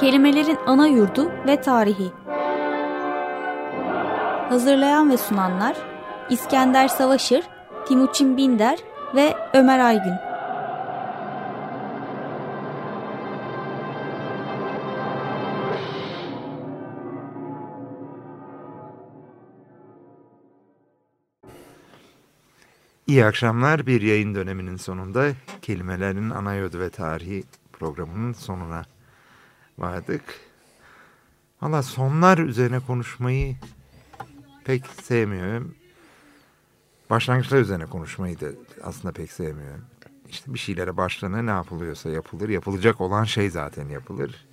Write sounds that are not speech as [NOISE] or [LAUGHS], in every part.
Kelimelerin ana yurdu ve tarihi. Hazırlayan ve sunanlar İskender Savaşır, Timuçin Binder ve Ömer Aygün. İyi akşamlar. Bir yayın döneminin sonunda kelimelerin ana yurdu ve tarihi programının sonuna vardık. Valla sonlar üzerine konuşmayı pek sevmiyorum. Başlangıçlar üzerine konuşmayı da aslında pek sevmiyorum. İşte bir şeylere başlanır ne yapılıyorsa yapılır. Yapılacak olan şey zaten yapılır.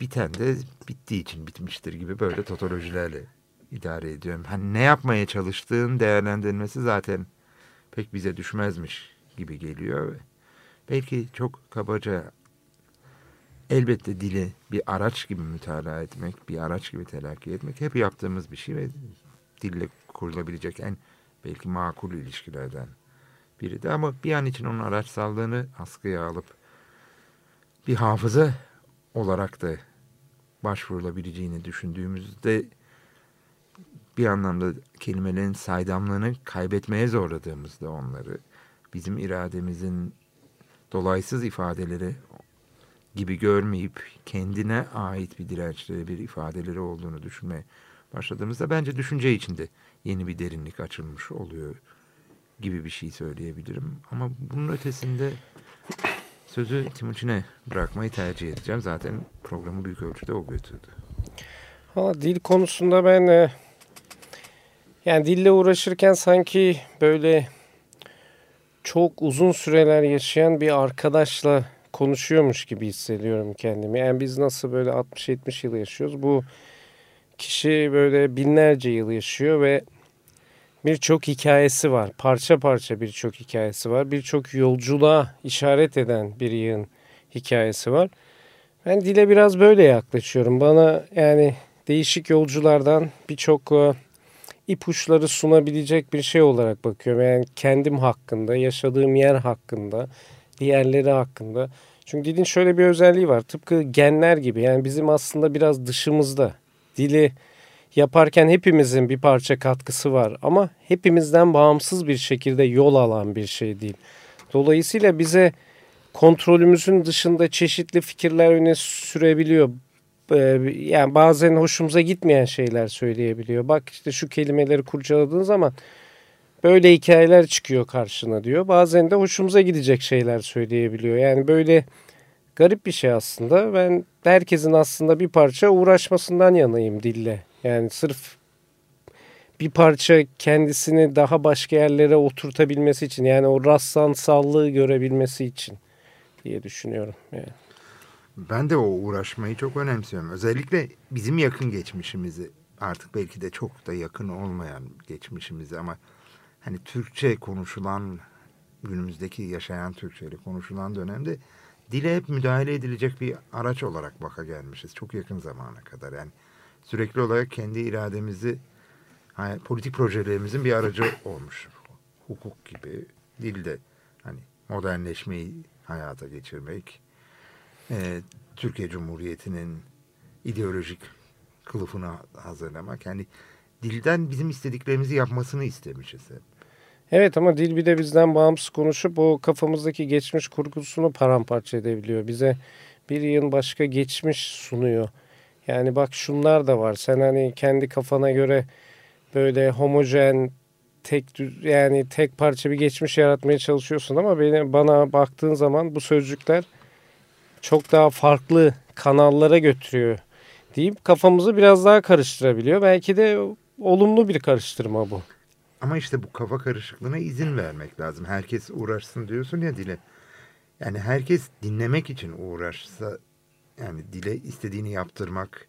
Biten de bittiği için bitmiştir gibi böyle totolojilerle idare ediyorum. Hani ne yapmaya çalıştığın değerlendirilmesi zaten pek bize düşmezmiş gibi geliyor. Belki çok kabaca elbette dili bir araç gibi mütalaa etmek, bir araç gibi telakki etmek hep yaptığımız bir şey ve dille kurulabilecek en belki makul ilişkilerden biri de ama bir an için onun araçsallığını askıya alıp bir hafıza olarak da başvurulabileceğini düşündüğümüzde bir anlamda kelimelerin saydamlığını kaybetmeye zorladığımızda onları bizim irademizin dolaysız ifadeleri gibi görmeyip kendine ait bir dirençleri, bir ifadeleri olduğunu düşünmeye başladığımızda bence düşünce içinde yeni bir derinlik açılmış oluyor gibi bir şey söyleyebilirim. Ama bunun ötesinde sözü Timuçin'e bırakmayı tercih edeceğim. Zaten programı büyük ölçüde o götürdü. Ha, dil konusunda ben e, yani dille uğraşırken sanki böyle çok uzun süreler yaşayan bir arkadaşla konuşuyormuş gibi hissediyorum kendimi. Yani biz nasıl böyle 60-70 yıl yaşıyoruz. Bu kişi böyle binlerce yıl yaşıyor ve birçok hikayesi var. Parça parça birçok hikayesi var. Birçok yolculuğa işaret eden bir yığın hikayesi var. Ben dile biraz böyle yaklaşıyorum. Bana yani değişik yolculardan birçok e, ipuçları sunabilecek bir şey olarak bakıyorum. Yani kendim hakkında, yaşadığım yer hakkında, diğerleri hakkında. Çünkü dilin şöyle bir özelliği var. Tıpkı genler gibi yani bizim aslında biraz dışımızda. Dili yaparken hepimizin bir parça katkısı var ama hepimizden bağımsız bir şekilde yol alan bir şey değil. Dolayısıyla bize kontrolümüzün dışında çeşitli fikirler öne sürebiliyor. Ee, yani bazen hoşumuza gitmeyen şeyler söyleyebiliyor. Bak işte şu kelimeleri kurcaladığın zaman böyle hikayeler çıkıyor karşına diyor. Bazen de hoşumuza gidecek şeyler söyleyebiliyor. Yani böyle garip bir şey aslında. Ben herkesin aslında bir parça uğraşmasından yanayım dille. Yani sırf bir parça kendisini daha başka yerlere oturtabilmesi için yani o rastlansallığı görebilmesi için diye düşünüyorum. Yani. Ben de o uğraşmayı çok önemsiyorum. Özellikle bizim yakın geçmişimizi artık belki de çok da yakın olmayan geçmişimizi ama hani Türkçe konuşulan günümüzdeki yaşayan Türkçeyle konuşulan dönemde dile hep müdahale edilecek bir araç olarak baka gelmişiz. Çok yakın zamana kadar yani sürekli olarak kendi irademizi hani politik projelerimizin bir aracı olmuş. Hukuk gibi dilde hani modernleşmeyi hayata geçirmek, e, Türkiye Cumhuriyeti'nin ideolojik kılıfını hazırlamak. Yani dilden bizim istediklerimizi yapmasını istemişiz hep. Evet ama dil bir de bizden bağımsız konuşup o kafamızdaki geçmiş kurgusunu paramparça edebiliyor. Bize bir yıl başka geçmiş sunuyor. Yani bak şunlar da var. Sen hani kendi kafana göre böyle homojen tek yani tek parça bir geçmiş yaratmaya çalışıyorsun ama beni bana baktığın zaman bu sözcükler çok daha farklı kanallara götürüyor deyip kafamızı biraz daha karıştırabiliyor. Belki de olumlu bir karıştırma bu. Ama işte bu kafa karışıklığına izin vermek lazım. Herkes uğraşsın diyorsun ya dile. Yani herkes dinlemek için uğraşsa yani dile istediğini yaptırmak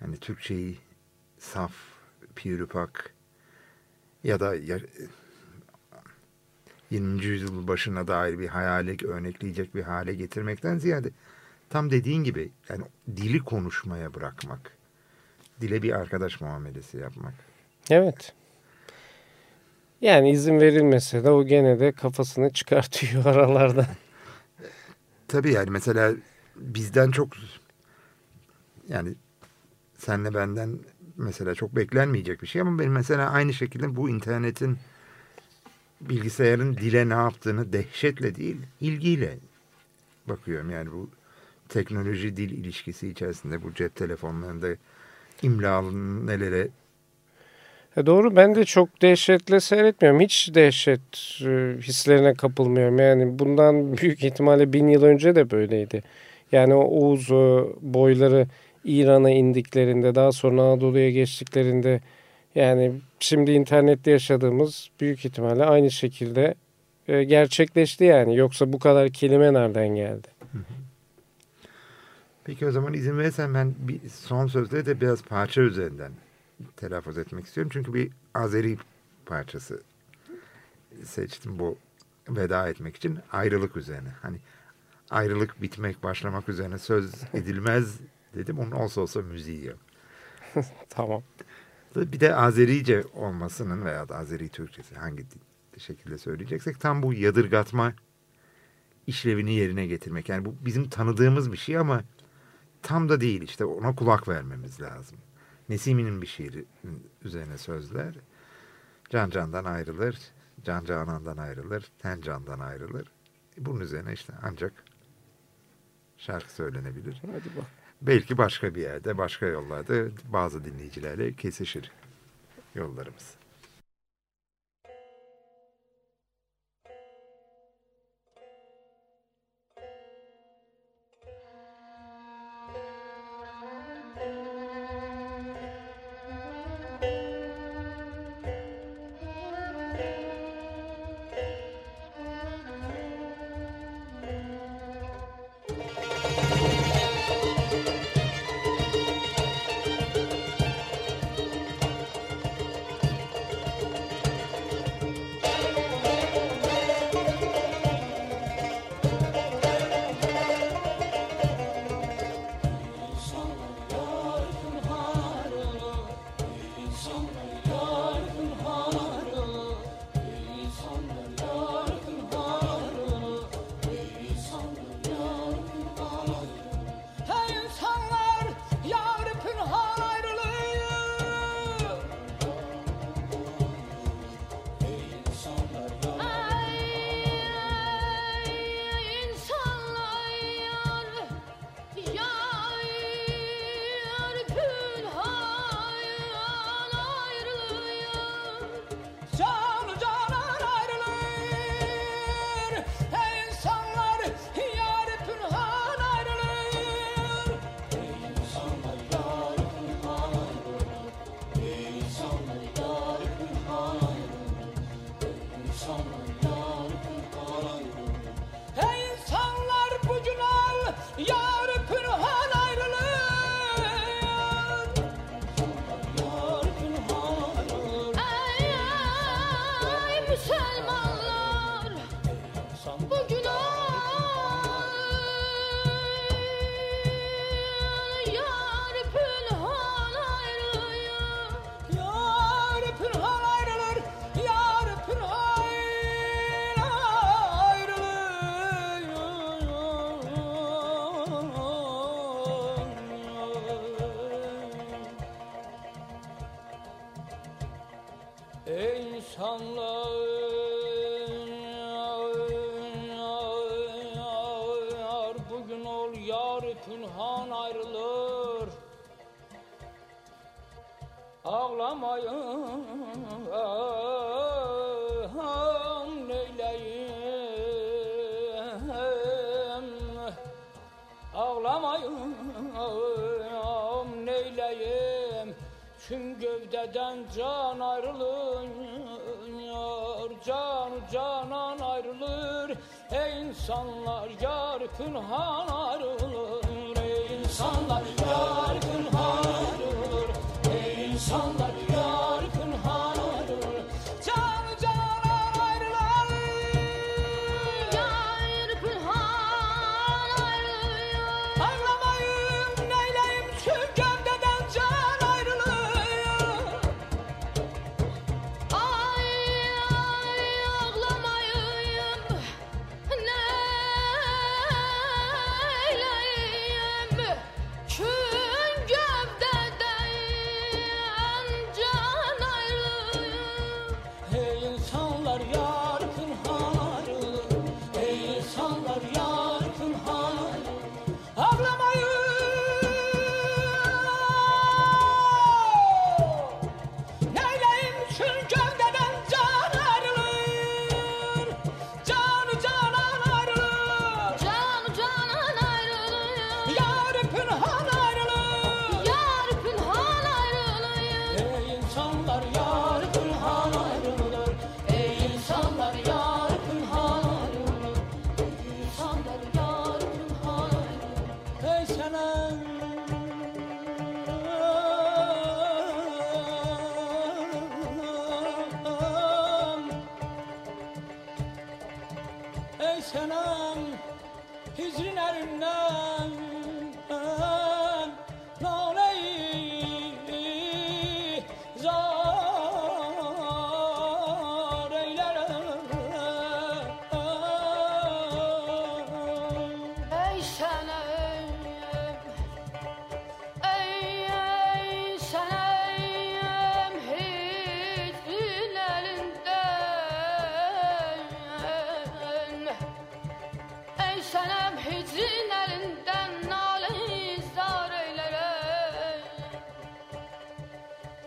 yani Türkçeyi saf, pürüpak ya da 20. yüzyıl başına dair bir hayale örnekleyecek bir hale getirmekten ziyade tam dediğin gibi yani dili konuşmaya bırakmak. Dile bir arkadaş muamelesi yapmak. Evet. Yani izin verilmese de o gene de kafasını [LAUGHS] çıkartıyor aralardan. Tabii yani mesela bizden çok yani senle benden mesela çok beklenmeyecek bir şey ama benim mesela aynı şekilde bu internetin bilgisayarın dile ne yaptığını dehşetle değil ilgiyle bakıyorum. Yani bu teknoloji dil ilişkisi içerisinde bu cep telefonlarında imlalının nelere e doğru ben de çok dehşetle seyretmiyorum. Hiç dehşet e, hislerine kapılmıyorum. Yani bundan [LAUGHS] büyük ihtimalle bin yıl önce de böyleydi. Yani o Oğuz boyları İran'a indiklerinde daha sonra Anadolu'ya geçtiklerinde yani şimdi internette yaşadığımız büyük ihtimalle aynı şekilde e, gerçekleşti yani. Yoksa bu kadar kelime nereden geldi? Peki o zaman izin verirsen ben bir son sözde de biraz parça üzerinden telaffuz etmek istiyorum. Çünkü bir Azeri parçası seçtim bu veda etmek için ayrılık üzerine. Hani ayrılık bitmek başlamak üzerine söz [LAUGHS] edilmez dedim. Onun olsa olsa müziği yok. [LAUGHS] tamam. Bir de Azerice olmasının veya da Azeri Türkçesi hangi şekilde söyleyeceksek tam bu yadırgatma işlevini yerine getirmek. Yani bu bizim tanıdığımız bir şey ama tam da değil işte ona kulak vermemiz lazım. Nesimi'nin bir şiiri üzerine sözler. Can candan ayrılır, can canandan ayrılır, ten candan ayrılır. Bunun üzerine işte ancak şarkı söylenebilir. Hadi bak. Belki başka bir yerde, başka yollarda bazı dinleyicilerle kesişir yollarımız. İnsanlar yar kınhan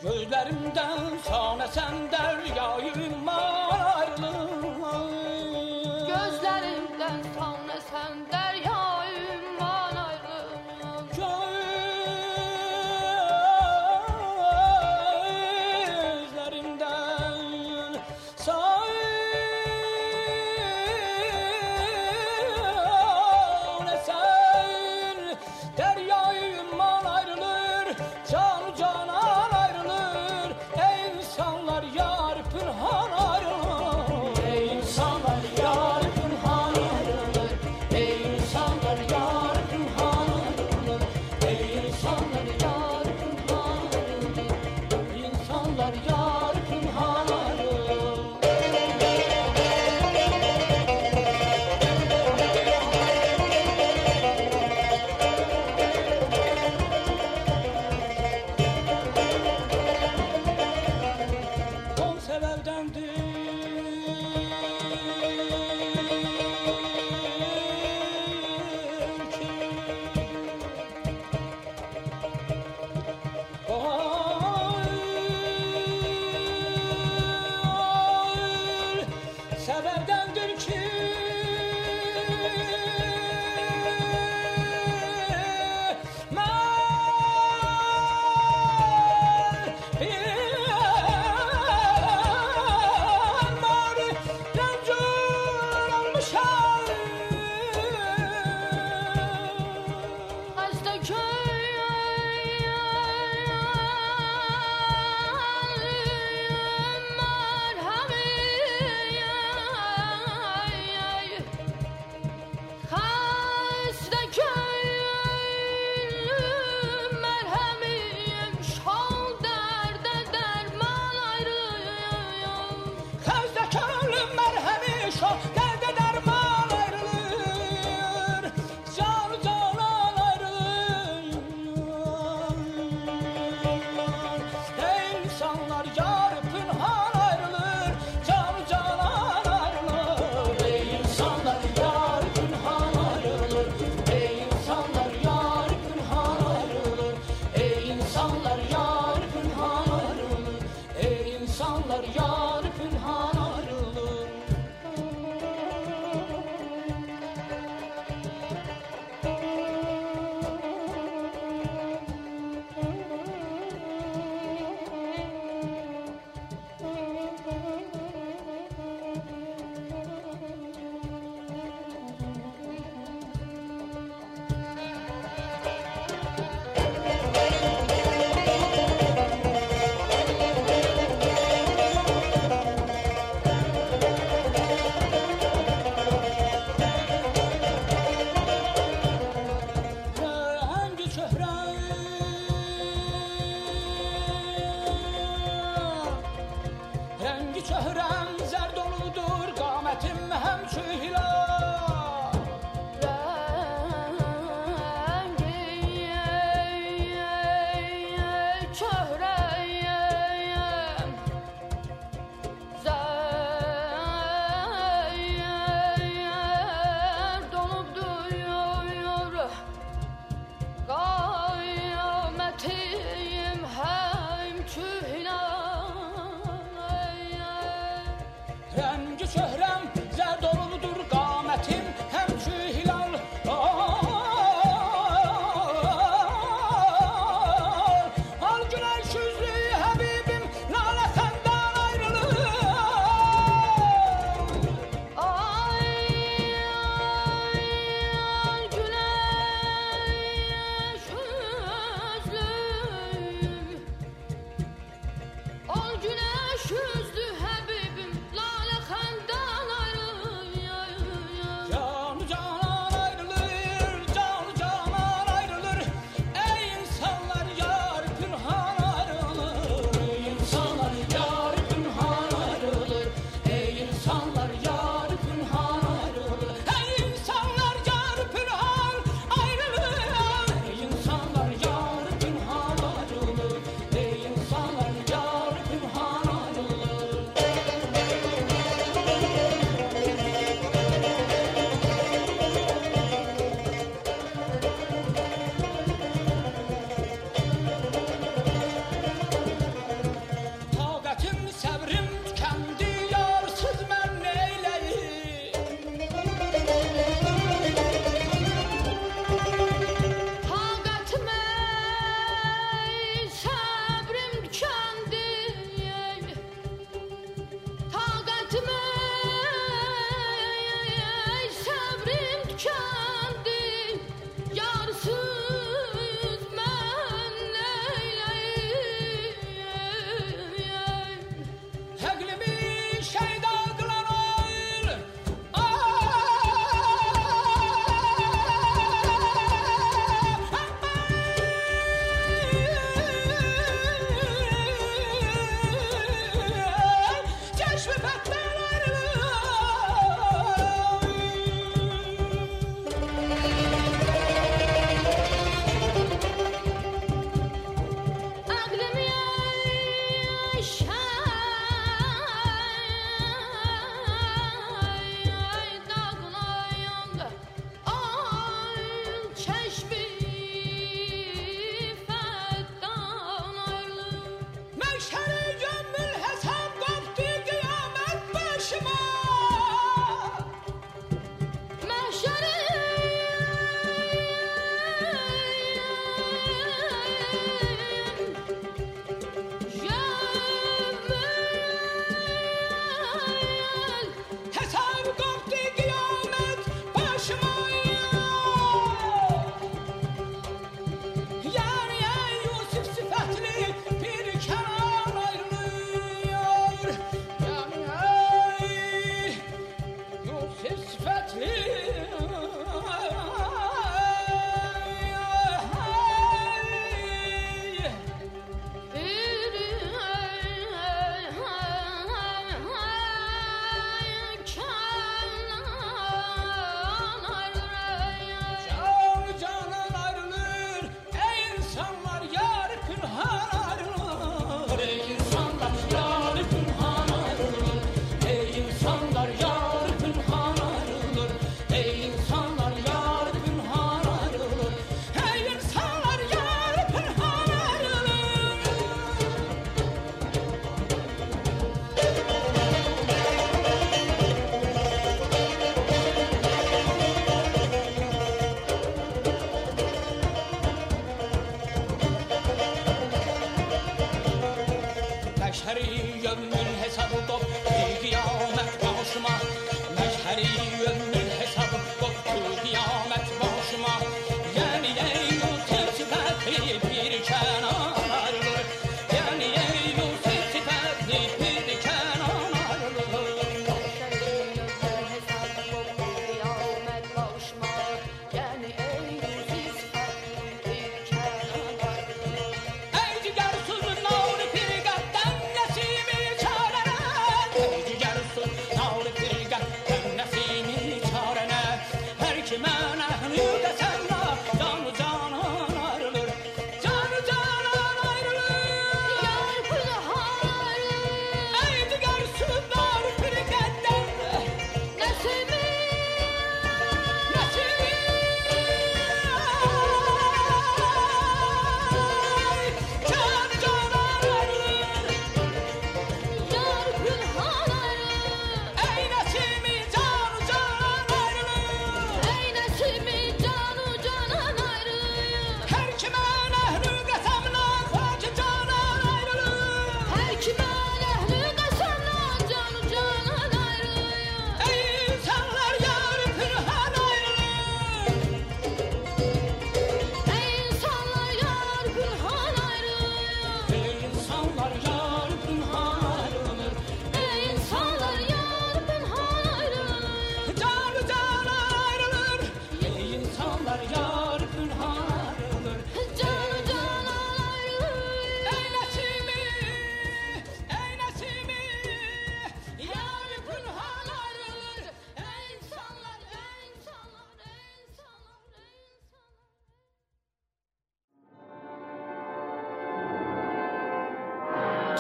Gözlerimden sana sen deryayım ayrılır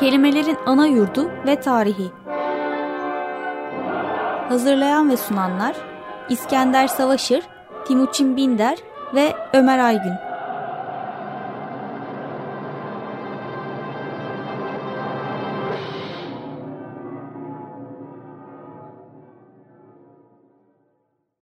Kelimelerin ana yurdu ve tarihi. Hazırlayan ve sunanlar İskender Savaşır, Timuçin Binder ve Ömer Aygün.